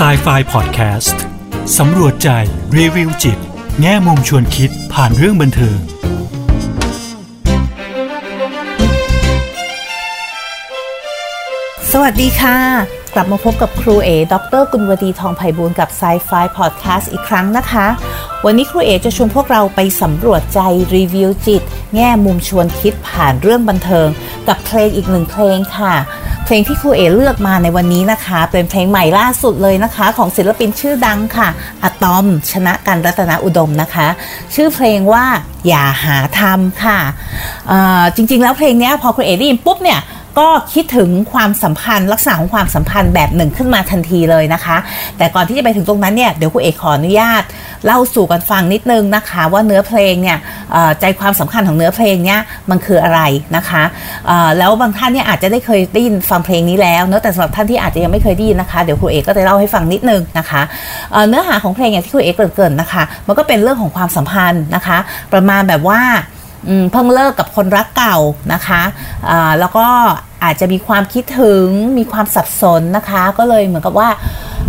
s i ไฟ Podcast สำรวจใจ รีวิวจิต แง่มุมชวนคิดผ่านเรื่องบันเทิงสวัสดีค่ะ กลับมาพบกับครูเอ ดร กุลวดีทองไพบูลกับ Sci-Fi Podcast อีกครั้งนะคะ วันนี้ครูเอจะชวนพวกเราไปสำรวจใจรีวิวจิต แง่มุมชวนคิดผ่านเรื่องบันเทิง กับเพลงอีกหนึ่งเพลงค่ะ เพลงที่ครูเอเลือกมาในวันนี้นะคะ เป็นเพลงใหม่ล่าสุดเลยนะคะ ของศิลปินชื่อดังค่ะอะตอม ชนะกันรัตนอุดมนะคะ ชื่อเพลงว่าอย่าหาทำค่ะจริงๆ แล้วเพลงนี้พอครูเอได้ยินปุ๊บเนี่ย ก็คิดถึงความสัมพันธ์ ลักษณะของความสัมพันธ์แบบหนึ่งขึ้นมาทันทีเลยนะคะ แต่ก่อนที่จะไปถึงตรงนั้นเนี่ยเดี๋ยวคุณเอกขออนุญาตเล่าสู่กันฟังนิดนึงนะคะ ว่าเนื้อเพลงเนี่ยใจความสำคัญของเนื้อเพลงเนี่ยมันคืออะไรนะคะแล้วบางท่านเนี่ยอาจจะได้เคยได้ยินฟังเพลงนี้แล้วเนอะแต่สำหรับท่านที่อาจจะยังไม่เคยได้ยินนะคะเดี๋ยวครูเอกก็จะเล่าให้ฟังนิดนึงนะคะเนื้อหาของเพลงอย่างที่ครูเอกเกริ่นๆนนะคะ มันก็เป็นเรื่องของความสัมพันธ์นะคะ ประมาณแบบว่า เพิ่งเลิกกับคนรักเก่านะคะะแล้วก็อาจจะมีความคิดถึงมีความสับสนนะคะ ก็เลยเหมือนกับว่า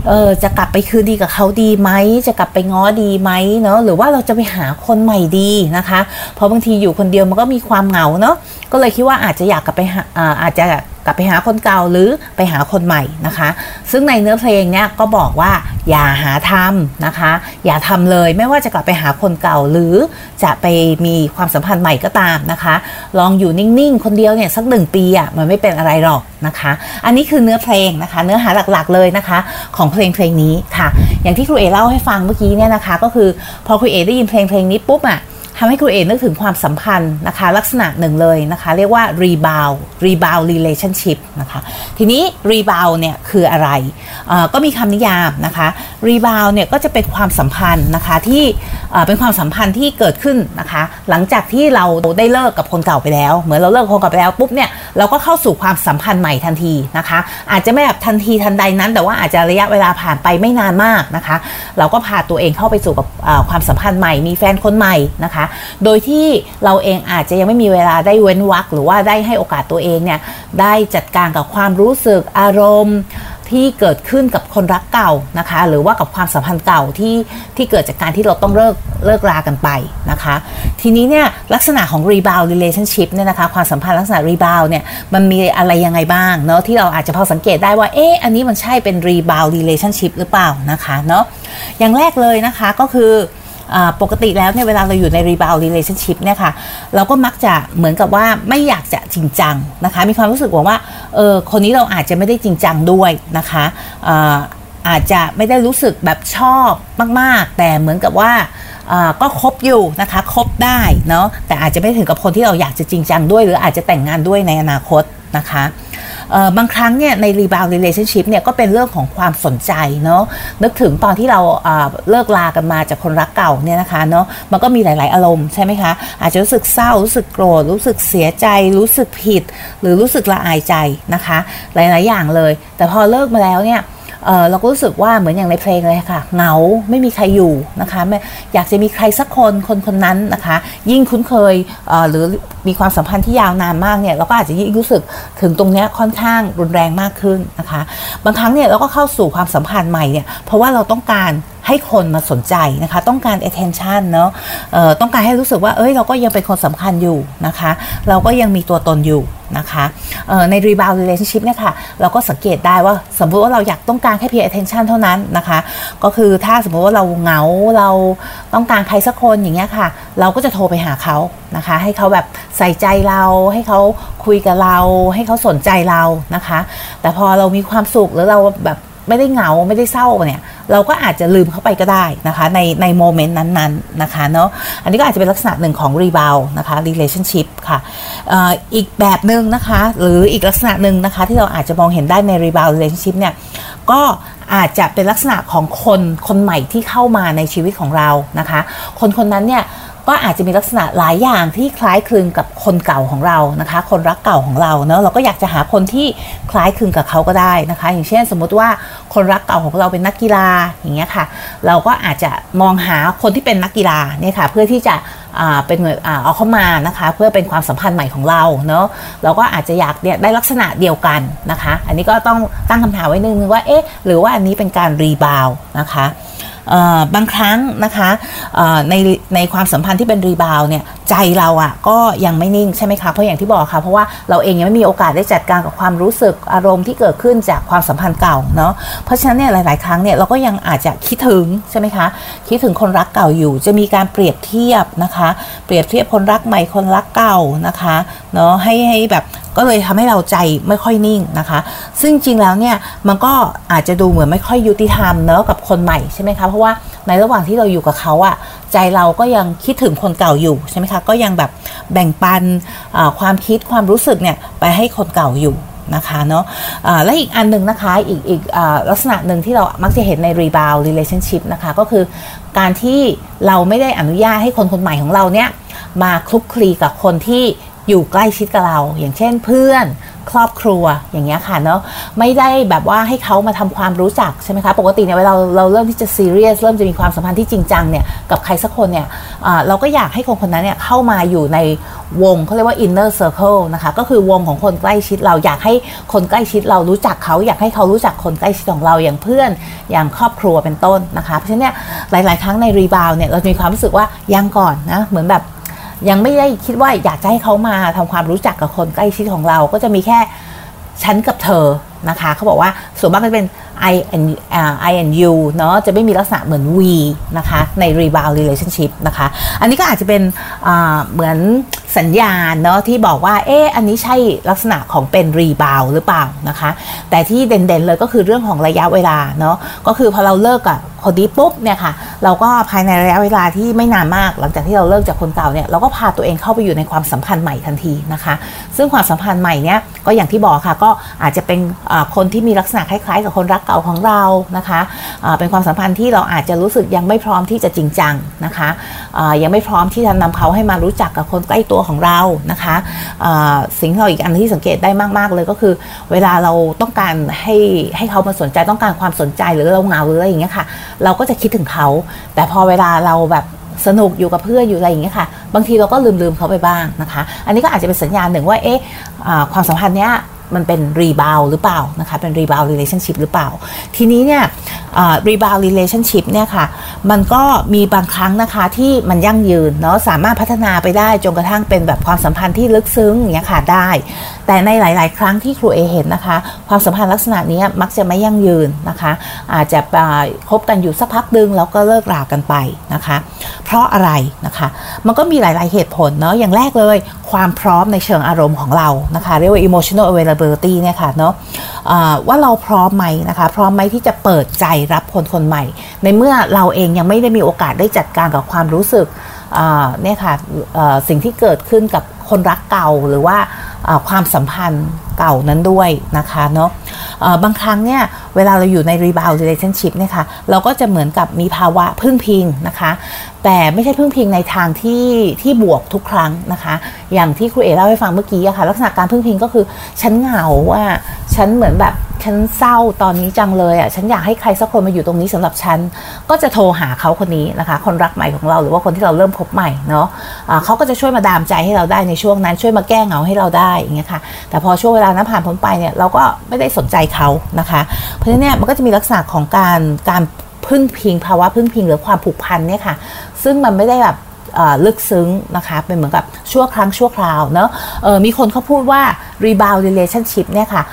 เออจะกลับไปคืนดีกับเขาดีไหม จะกลับไปง้อดีไหมเนาะหรือว่าเราจะไปหาคนใหม่ดีนะคะ เพราะบางทีอยู่คนเดียวมันก็มีความเหงาเนาะก็เลยคิดว่าอาจจะอยากกลับไปหาอ่าอาจจะ กลับไปหาคนเก่าหรือไปหาคนใหม่นะคะ ซึ่งในเนื้อเพลงเนี้ยก็บอกว่าอย่าหาทำนะคะ อย่าทำเลยไม่ว่าจะกลับไปหาคนเก่าหรือจะไปมีความสัมพันธ์ใหม่ก็ตามนะคะ ลองอยู่นิ่งๆ คนเดียวเนี่ยสักหนึ่งปีอะมันไม่เป็นอะไรหรอกนะคะ อันนี้คือเนื้อเพลงนะคะ เนื้อหาหลักๆเลยนะคะ ของเพลงเพลงนี้ค่ะ อย่างที่ครูเอเล่าให้ฟังเมื่อกี้เนี่ยนะคะ ก็คือพอครูเอได้ยินเพลงเพลงนี้ปุ๊บอะ ทำให้ครูเอนึกถึงความสัมพันธ์นะคะ ลักษณะหนึ่งเลยนะคะ เรียกว่า rebound rebound relationship นะคะ ทีนี้ rebound เนี่ยคืออะไรเออก็มีคำนิยามนะคะ rebound เนี่ยก็จะเป็นความสัมพันธ์นะคะที่เอ่เป็นความสัมพันธ์ที่เกิดขึ้นนะคะ หลังจากที่เราได้เลิกกับคนเก่าไปแล้ว เหมือนเราเลิกกับคนเก่าไปแล้วปุ๊บเนี่ยเราก็เข้าสู่ความสัมพันธ์ใหม่ทันทีนะคะ อาจจะไม่แบบทันทีทันใดนั้น แต่ว่าอาจจะระยะเวลาผ่านไปไม่นานมากนะคะ เราก็พาตัวเองเข้าไปสู่กับความสัมพันธ์ใหม่มีแฟนคนใหม่นะคะโดยที่เราเองอาจจะยังไม่มีเวลาได้เว้นวักหรือว่าได้ให้โอกาสตัวเองเนี่ยได้จัดการกับความรู้สึกอารมณ์ที่เกิดขึ้นกับคนรักเก่านะคะ หรือว่ากับความสัมพันธ์เก่าที่ที่เกิดจากการที่เราต้องเลิกเลิกรากันไปนะคะ ทีนี้เนี่ยลักษณะของ rebound relationship เนี่ยนะคะความสัมพันธ์ลักษณะ rebound เนี่ยมันมีอะไรยังไงบ้างเนาะที่เราอาจจะพอสังเกตได้ว่าเอ๊ะอันนี้มันใช่เป็น rebound relationship หรือเปล่านะคะเนาะอย่างแรกเลยนะคะก็คือ ปกติแล้วเนี่ยเวลาเราอยู่ใน rebound relationship เนี่ยค่ะเราก็มักจะเหมือนกับว่าไม่อยากจะจริงจังนะคะ มีความรู้สึกว่าเออคนนี้เราอาจจะไม่ได้จริงจังด้วยนะคะอาอาจจะไม่ได้รู้สึกแบบชอบมาก ๆ แต่เหมือนกับว่าก็คบอยู่นะคะคบได้เนาะแต่อาจจะไม่ถึงกับคนที่เราอยากจะจริงจังด้วย หรืออาจจะแต่งงานด้วยในอนาคตนะคะ บางครั้งเนี่ยใน rebound relationship เนี่ยก็เป็นเรื่องของความสนใจเนาะนึกถึงตอนที่เราอ่าเลิกลากันมาจากคนรักเก่าเนี่ยนะคะเนาะมันก็มีหลาย ๆ อารมณ์ใช่ไหมคะ อาจจะรู้สึกเศร้า รู้สึกโกรธ รู้สึกเสียใจ รู้สึกผิด หรือรู้สึกละอายใจนะคะ หลาย ๆ อย่างเลย แต่พอเลิกมาแล้วเนี่ย เราก็รู้สึกว่าเหมือนอย่างในเพลงเลยค่ะเหงาไม่มีใครอยู่นะคะอยากจะมีใครสักคนคนคนนั้นนะคะ ยิ่งคุ้นเคยเหรือมีความสัมพันธ์ที่ยาวนานมากเนี่ยเราก็อาจจะยิ่งรู้สึกถึงตรงนี้ค่อนข้างรุนแรงมากขึ้นนะคะ บางครั้งเนี่ยเราก็เข้าสู่ความสัมพันธ์ใหม่เนี่ยเพราะว่าเราต้องการให้คนมาสนใจนะคะ ต้องการ attention เนาะต้องการให้รู้สึกว่าเอ้ยเราก็ยังเป็นคนสำคัญอยู่นะคะ เราก็ยังมีตัวตนอยู่ นะคะใน rebound relationship เนี่ยค่ะเราก็สังเกตได้ว่าสมมติว่าเราอยากต้องการแค่เพียง attention เท่านั้นนะคะ ก็คือถ้าสมมติว่าเราเหงาเราต้องการใครสักคนอย่างเงี้ยค่ะ เราก็จะโทรไปหาเขานะคะ ให้เขาแบบใส่ใจเราให้เขาคุยกับเรา ให้เขาสนใจเรานะคะ แต่พอเรามีความสุขหรือเราแบบ ไม่ได้เหงาไม่ได้เศร้าเนี่ยเราก็อาจจะลืมเข้าไปก็ได้นะคะในในโมเมนต์นั้นๆนะคะเนาะอันนี้ก็อาจจะเป็นลักษณะหนึ่งของ rebound นะคะ relationship ค่ะออีกแบบหนึ่งนะคะ หรืออีกลักษณะหนึ่งนะคะที่เราอาจจะมองเห็นได้ใน rebound relationship เนี่ยก็อาจจะเป็นลักษณะของคนคนใหม่ที่เข้ามาในชีวิตของเรานะคะ คนคนนั้นเนี่ย ก็อาจจะมีลักษณะหลายอย่างที่คล้ายคลึงกับคนเก่าของเรานะคะ คนรักเก่าของเราเนาะเราก็อยากจะหาคนที่คล้ายคลึงกับเขาก็ได้นะคะ อย่างเช่นสมมติว่าคนรักเก่าของเราเป็นนักกีฬาอย่างเงี้ยค่ะ เราก็อาจจะมองหาคนที่เป็นนักกีฬาเนี่ยค่ะเพื่อที่จะเป็นเอาเข้ามานะคะเพื่อเป็นความสัมพันธ์ใหม่ของเราเนาะเราก็อาจจะอยากได้ลักษณะเดียวกันนะคะ อันนี้ก็ต้องตั้งคำถามไว้นึงว่าเอ๊ะหรือว่าอันนี้เป็นการ rebound นะคะบางครั้งนะคะในในความสัมพันธ์ที่เป็น rebound เนี่ยใจเราอ่ะก็ยังไม่นิ่งใช่ไหมคะเพราะอย่างที่บอกค่ะเพราะว่าเราเองยังไม่มีโอกาสได้จัดการกับความรู้สึกอารมณ์ที่เกิดขึ้นจากความสัมพันธ์เก่าเนาะเพราะฉะนั้นเนี่ยหลาย ๆ ครั้งเนี่ยเราก็ยังอาจจะคิดถึงใช่ไหมคะคิดถึงคนรักเก่าอยู่ จะมีการเปรียบเทียบนะคะ เปรียบเทียบคนรักใหม่คนรักเก่านะคะเนาะให้ให้แบบ ก็เลยทำให้เราใจไม่ค่อยนิ่งนะคะ ซึ่งจริงแล้วเนี่ยมันก็อาจจะดูเหมือนไม่ค่อยยุติธรรมเนอะกับคนใหม่ใช่ไหมคะเพราะว่าในระหว่างที่เราอยู่กับเขาอะใจเราก็ยังคิดถึงคนเก่าอยู่ใช่ไหมคะก็ยังแบบแบ่งปันความคิดความรู้สึกเนี่ยไปให้คนเก่าอยู่นะคะเนาะะและอีกอันหนึ่งนะคะอีกอีกลักษณะหนึ่งที่เรามักจะเห็นใน rebound relationship นะคะ ก็คือการที่เราไม่ได้อนุญาตให้คนคนใหม่ของเราเนี่ยมาคลุกคลีกับคนที่ อยู่ใกล้ชิดกับเรา อย่างเช่นเพื่อนครอบครัวอย่างเงี้ยค่ะเนาะไม่ได้แบบว่าให้เขามาทำความรู้จักใช่ไหมคะปกติเนี่ยเวลาเราเริ่มที่จะซีเรียสเริ่มจะมีความสัมพันธ์ที่จริงจังเนี่ยกับใครสักคนเนี่ยเราก็อยากให้คนคนนั้นเนี่ยเข้ามาอยู่ในวงเขาเรียกว่า inner circle นะคะก็คือวงของคนใกล้ชิดเราอยากให้คนใกล้ชิดเรารู้จักเขาอยากให้เขารู้จักคนใกล้ชิดของเราอย่างเพื่อนอย่างครอบครัวเป็นต้นนะคะเพราะฉะนั้นเนี่ยหลาย ๆ ครั้งในรีบาวเนี่ยเราจะมีความรู้สึกว่ายังก่อนนะเหมือนแบบ ยังไม่ได้คิดว่าอยากจะให้เขามาทำความรู้จักกับคนใกล้ชิดของเรา ก็จะมีแค่ฉันกับเธอนะคะเขาบอกว่าส่วนมากจะเป็น I and uh, I and you เนาะจะไม่มีลักษณะเหมือน we นะคะ ใน rebound relationship นะคะ อันนี้ก็อาจจะเป็นเหมือนสัญญาณเนาะที่บอกว่าเอ๊ะอันนี้ใช่ลักษณะของเป็น rebound หรือเปล่านะคะ แต่ที่เด่นๆเลยก็คือเรื่องของระยะเวลาเนาะก็คือพอเราเลิกกับคนนี้ปุ๊บเนี่ยค่ะ เราก็ภายในระยะเวลาที่ไม่นานมาก หลังจากที่เราเลิกจากคนเก่าเนี่ยเราก็พาตัวเองเข้าไปอยู่ในความสัมพันธ์ใหม่ทันทีนะคะ ซึ่งความสัมพันธ์ใหม่เนี่ยก็อย่างที่บอกค่ะก็อาจจะเป็นคนที่มีลักษณะคล้ายๆ กับคนรักเก่าของเรานะคะเป็นความสัมพันธ์ที่เราอาจจะรู้สึกยังไม่พร้อมที่จะจริงจังนะคะยังไม่พร้อมที่จะนำเขาให้มารู้จักกับคนใกล้ตัวตัวของเรานะคะสิ่งที่เราอีกอันที่สังเกตได้มาก ๆ เลยก็คือ เวลาเราต้องการให้ให้เขามาสนใจต้องการความสนใจหรือเราเหงาหรืออะไรอย่างเงี้ยค่ะ เราก็จะคิดถึงเขา แต่พอเวลาเราแบบสนุกอยู่กับเพื่อนอยู่อะไรอย่างเงี้ยค่ะ บางทีเราก็ลืมลืมเขาไปบ้างนะคะ อันนี้ก็อาจจะเป็นสัญญาณหนึ่งว่าเอ๊ะความสัมพันธ์เนี้ย มันเป็น rebound หรือเปล่านะคะเป็น rebound relationship หรือเปล่า ทีนี้เนี่ย rebound relationship เนี่ยค่ะมันก็มีบางครั้งนะคะที่มันยั่งยืนเนาะสามารถพัฒนาไปได้จนกระทั่งเป็นแบบความสัมพันธ์ที่ลึกซึ้งอย่างเงี้ยค่ะได้ แต่ในหลาย ๆ ครั้งที่ครูเอเห็นนะคะ ความสัมพันธ์ลักษณะนี้มักจะไม่ยั่งยืนนะคะ อาจจะคบกันอยู่สักพักดึงแล้วก็เลิกรากันไปนะคะ เพราะอะไรนะคะ มันก็มีหลาย ๆ เหตุผลเนาะอย่างแรกเลย ความพร้อมในเชิงอารมณ์ของเรานะคะเรียกว่า emotional availability เนี่ยค่ะเนาะะว่าเราพร้อมไหมนะคะพร้อมไหมที่จะเปิดใจรับคนคนใหม่ ในเมื่อเราเองยังไม่ได้มีโอกาสได้จัดการกับความรู้สึกเนี่ยค่ะสิ่งที่เกิดขึ้นกับคนรักเก่าหรือว่า ความสัมพันธ์เก่านั้นด้วยนะคะเนาะบางครั้งเนี่ยเวลาเราอยู่ใน rebound relationship เนี่ยค่ะเราก็จะเหมือนกับมีภาวะพึ่งพิงนะคะ แต่ไม่ใช่พึ่งพิงในทางที่ที่บวกทุกครั้งนะคะ อย่างที่ครูเอเล่าให้ฟังเมื่อกี้อะค่ะลักษณะการพึ่งพิงก็คือฉันเหงาว่าฉันเหมือนแบบ ฉันเศร้าตอนนี้จังเลยอะฉันอยากให้ใครสักคนมาอยู่ตรงนี้สำหรับฉันก็จะโทรหาเขาคนนี้นะคะ คนรักใหม่ของเราหรือว่าคนที่เราเริ่มพบใหม่เนาะะเขาก็จะช่วยมาดามใจให้เราได้ในช่วงนั้น ช่วยมาแก้เหงาให้เราได้อย่างเงี้ยค่ะแต่พอช่วงเวลานั้นผ่านพ้นไปเนี่ยเราก็ไม่ได้สนใจเขานะคะ เพราะฉะนั้นเนี่ยมันก็จะมีลักษณะของการการพึ่งพิงภาวะพึ่งพิงหรือความผูกพันเนี่ยค่ะ ซึ่งมันไม่ได้แบบ ลึกซึ้งนะคะเป็นเหมือนกับชั่วครั้งชั่วคราวเนาะมีคนเขาพูดว่า rebound relationship เนี่ยค่ะ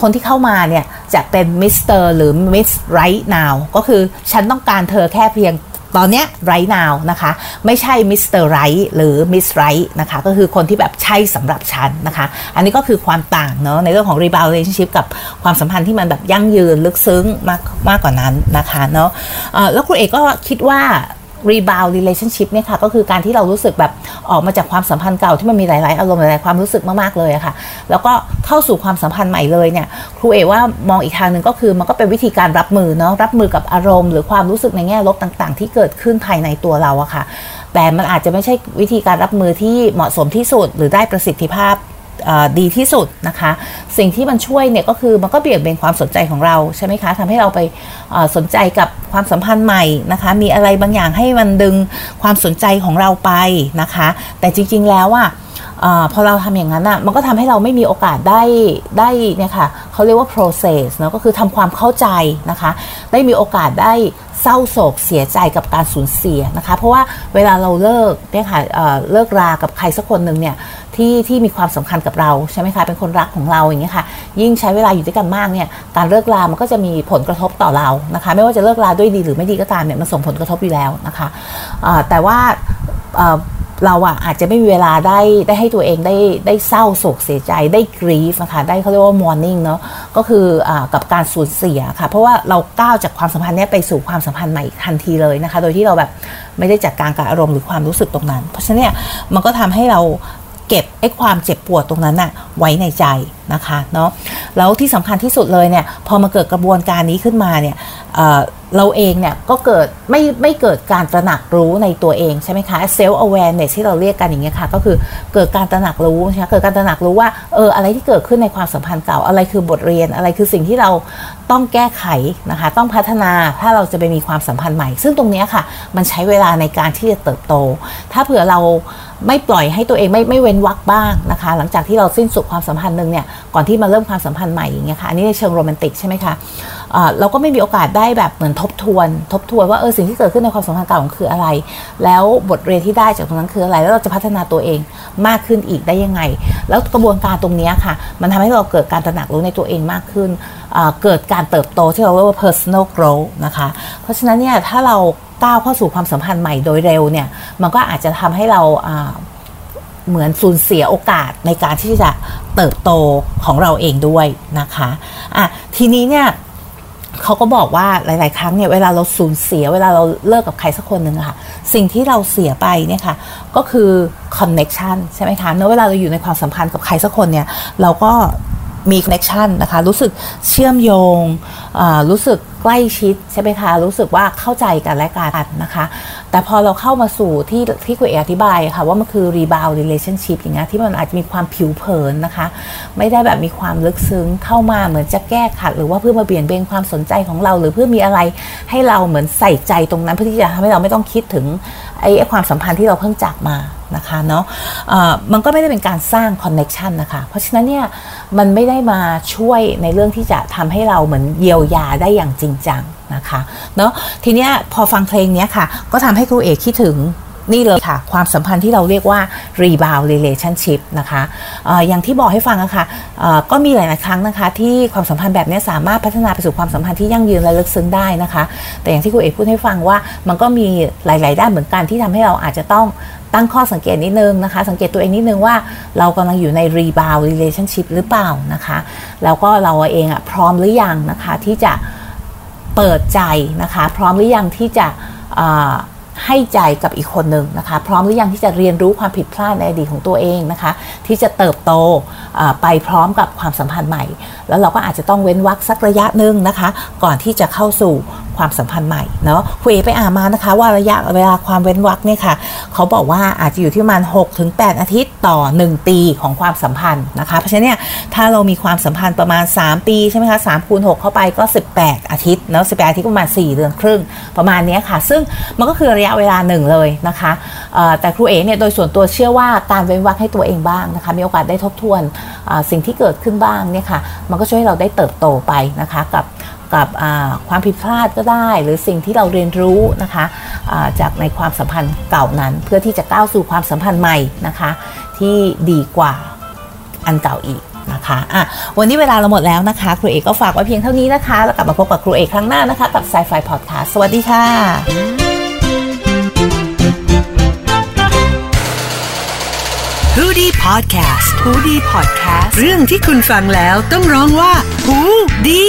คนที่เข้ามาเนี่ยจะเป็น Mr. หรือ Miss right now ก็คือฉันต้องการเธอแค่เพียงตอนนี้ right now นะคะ ไม่ใช่ Mr. Right หรือ Miss Right นะคะ ก็คือคนที่แบบใช่สำหรับฉันนะคะ อันนี้ก็คือความต่างเนาะในเรื่องของ rebound relationship กับความสัมพันธ์ที่มันแบบยั่งยืนลึกซึ้งมากมากกว่านั้นนะคะเนาะะแล้วครูเอกก็คิดว่า rebound relationship เนี่ยค่ะก็คือการที่เรารู้สึกแบบออกมาจากความสัมพันธ์เก่าที่มันมีหลาย ๆ อารมณ์หลาย ๆ ความรู้สึกมาก ๆ เลยอะค่ะ แล้วก็เข้าสู่ความสัมพันธ์ใหม่เลยเนี่ยครูเอว่ามองอีกทางหนึ่งก็คือมันก็เป็นวิธีการรับมือเนาะรับมือกับอารมณ์ หรือความรู้สึกในแง่ลบต่าง ๆ ที่เกิดขึ้นภายในตัวเราอะค่ะ แต่มันอาจจะไม่ใช่วิธีการรับมือที่เหมาะสมที่สุดหรือได้ประสิทธิภาพ ดีที่สุดนะคะ สิ่งที่มันช่วยเนี่ยก็คือมันก็เบี่ยงเบนความสนใจของเราใช่ไหมคะทำให้เราไปสนใจกับความสัมพันธ์ใหม่นะคะ มีอะไรบางอย่างให้มันดึงความสนใจของเราไปนะคะ แต่จริง ๆ แล้วอะ พอเราทำอย่างนั้นอะมันก็ทำให้เราไม่มีโอกาสได้ได้เนี่ยค่ะเขาเรียกว่า process เนาะก็คือทำความเข้าใจนะคะ ได้มีโอกาสได้เศร้าโศกเสียใจกับการสูญเสียนะคะ เพราะว่าเวลาเราเลิกเนี่ยค่ะเลิกรากับใครสักคนหนึ่งเนี่ยที่ที่มีความสำคัญกับเราใช่ไหมคะเป็นคนรักของเราอย่างเงี้ยค่ะ ยิ่งใช้เวลาอยู่ด้วยกันมากเนี่ยการเลิกรามันก็จะมีผลกระทบต่อเรานะคะ ไม่ว่าจะเลิกราด้วยดีหรือไม่ดีก็ตามเนี่ยมันส่งผลกระทบอยู่แล้วนะคะแต่ว่า เราอะอาจจะไม่มีเวลาได้ได้ให้ตัวเองได้ได้เศร้าโศกเสียใจได้กรีฟนะคะได้เขาเรียกว่า mourning เนาะก็คืออกับการสูญเสียค่ะ เพราะว่าเราก้าวจากความสัมพันธ์นี้ไปสู่ความสัมพันธ์ใหม่ทันทีเลยนะคะ โดยที่เราแบบไม่ได้จัดการกับอารมณ์หรือความรู้สึกตรงนั้น เพราะฉะนั้นเนี่ยมันก็ทำให้เราเก็บไอ้ความเจ็บปวดตรงนั้นน่ะไว้ในใจนะคะเนาะแล้วที่สำคัญที่สุดเลยเนี่ยพอมาเกิดกระบวนการนี้ขึ้นมาเนี่ยเราเองเนี่ยก็เกิดไม่ไม่เกิดการตระหนักรู้ในตัวเองใช่ไหมคะ self awareness ที่เราเรียกกันอย่างเงี้ยค่ะ ก็คือเกิดการตระหนักรู้ใช่ไหมเกิดการตระหนักรู้ว่าเอออะไรที่เกิดขึ้นในความสัมพันธ์เก่าอะไรคือบทเรียนอะไรคือสิ่งที่เราต้องแก้ไขนะคะ ต้องพัฒนาถ้าเราจะไปมีความสัมพันธ์ใหม่ ซึ่งตรงนี้ค่ะ มันใช้เวลาในการที่จะเติบโต ถ้าเผื่อเราไม่ปล่อยให้ตัวเองไม่ไม่เว้นวักบ้างนะคะ หลังจากที่เราสิ้นสุดความสัมพันธ์หนึ่งเนี่ยก่อนที่มาเริ่มความสัมพันธ์ใหม่อย่างเงี้ยค่ะอันนี้ในเชิงโรแมนติกใช่ไหมคะเราก็ไม่มีโอกาสได้แบบเหมือนทบทวน ทบทวนว่าเออสิ่งที่เกิดขึ้นในความสัมพันธ์เก่าคืออะไร แล้วบทเรียนที่ได้จากตรงนั้นคืออะไร แล้วเราจะพัฒนาตัวเองมากขึ้นอีกได้ยังไง แล้วกระบวนการตรงนี้ค่ะ มันทำให้เราเกิดการตระหนักรู้ในตัวเองมากขึ้น เกิดการเติบโตที่เราเรียกว่า personal growth นะคะ เพราะฉะนั้นเนี่ยถ้าเราก้าวเข้าสู่ความสัมพันธ์ใหม่โดยเร็วเนี่ย มันก็อาจจะทำให้เราเหมือนสูญเสียโอกาสในการที่จะเติบโตของเราเองด้วยนะคะอะทีนี้เนี่ย เขาก็บอกว่าหลาย ๆ ครั้งเนี่ยเวลาเราสูญเสีย เวลาเราเลิกกับใครสักคนหนึ่งอะค่ะ สิ่งที่เราเสียไปเนี่ยค่ะก็คือ connection ใช่ไหมคะเมื่อเวลาเราอยู่ในความสัมพันธ์กับใครสักคนเนี่ยเราก็ มี connection นะคะ รู้สึกเชื่อมโยง รู้สึกใกล้ชิดใช่ไหมคะ รู้สึกว่าเข้าใจกันและกันนะคะ แต่พอเราเข้ามาสู่ที่ที่ครูเออธิบายค่ะว่ามันคือ rebound relationship อย่างเงี้ยที่มันอาจจะมีความผิวเผินนะคะ ไม่ได้แบบมีความลึกซึ้งเข้ามาเหมือนจะแก้ขัด หรือว่าเพื่อมาเบี่ยงเบนความสนใจของเรา หรือเพื่อมีอะไรให้เราเหมือนใส่ใจตรงนั้น เพื่อที่จะทำให้เราไม่ต้องคิดถึงไอ้ความสัมพันธ์ที่เราเพิ่งจากมา นะคะเนาะมันก็ไม่ได้เป็นการสร้าง connection นะคะ เพราะฉะนั้นเนี่ยมันไม่ได้มาช่วยในเรื่องที่จะทำให้เราเหมือนเยียวยาได้อย่างจริงจังนะคะเนาะทีเนี้ยพอฟังเพลงนี้ค่ะ ก็ทำให้ครูเอคิดถึงนี่เลยค่ะ ความสัมพันธ์ที่เราเรียกว่า rebound relationship นะคะออย่างที่บอกให้ฟังนะคะก็มีหลาย ๆ ครั้งนะคะ ที่ความสัมพันธ์แบบนี้สามารถพัฒนาไปสู่ความสัมพันธ์ที่ยั่งยืนและลึกซึ้งได้นะคะ แต่อย่างที่ครูเอกพูดให้ฟังว่ามันก็มีหลาย ๆ ด้านเหมือนกันที่ทำให้เราอาจจะต้อง ตั้งข้อสังเกตนิดนึงนะคะ สังเกตตัวเองนิดนึงว่าเรากำลังอยู่ใน rebound relationship หรือเปล่านะคะ แล้วก็เราเองอะพร้อมหรือยังนะคะที่จะเปิดใจนะคะ พร้อมหรือยังที่จะให้ใจกับอีกคนหนึ่งนะคะ พร้อมหรือยังที่จะเรียนรู้ความผิดพลาดในอดีตของตัวเองนะคะ ที่จะเติบโตไปพร้อมกับความสัมพันธ์ใหม่ แล้วเราก็อาจจะต้องเว้นวักสักระยะหนึ่งนะคะ ก่อนที่จะเข้าสู่ ความสัมพันธ์ใหม่เนาะคุยไปอ่านมานะคะ ว่าระยะเวลาความเว้นวักเนี่ยค่ะเขาบอกว่าอาจจะอยู่ที่ประมาณ6ถึง8อาทิตย์ต่อ 1 ปีของความสัมพันธ์นะคะ เพราะฉะนั้นเนี่ยถ้าเรามีความสัมพันธ์ประมาณ 3 ปีใช่ไหมคะ3คูณ6เข้าไปก็ 18 อาทิตย์เนาะ18อาทิตย์ประมาณ 4 เดือนครึ่งประมาณนี้ค่ะ ซึ่งมันก็คือระยะเวลาหนึ่งเลยนะคะแต่ครูเอ๋เนี่ยโดยส่วนตัวเชื่อว่าการเว้นวักให้ตัวเองบ้างนะคะมีโอกาสได้ทบทวนสิ่งที่เกิดขึ้นบ้างเนี่ยค่ะมันก็ช่วยให้เราได้เติบโตไปนะคะกับ กับความผิดพลาดก็ได้ หรือสิ่งที่เราเรียนรู้นะคะจากในความสัมพันธ์เก่านั้น เพื่อที่จะก้าวสู่ความสัมพันธ์ใหม่นะคะ ที่ดีกว่าอันเก่าอีกนะคะอะวันนี้เวลาเราหมดแล้วนะคะ ครูเอกก็ฝากไว้เพียงเท่านี้นะคะแล้วกลับมาพบกับครูเอกครั้งหน้านะคะ กับ Sci-Fi Podcast สวัสดีค่ะ h o ดี้พอดแคสต์ฮูดี้พอดแคสต์เรื่องที่คุณฟังแล้วต้องร้องว่าหูดี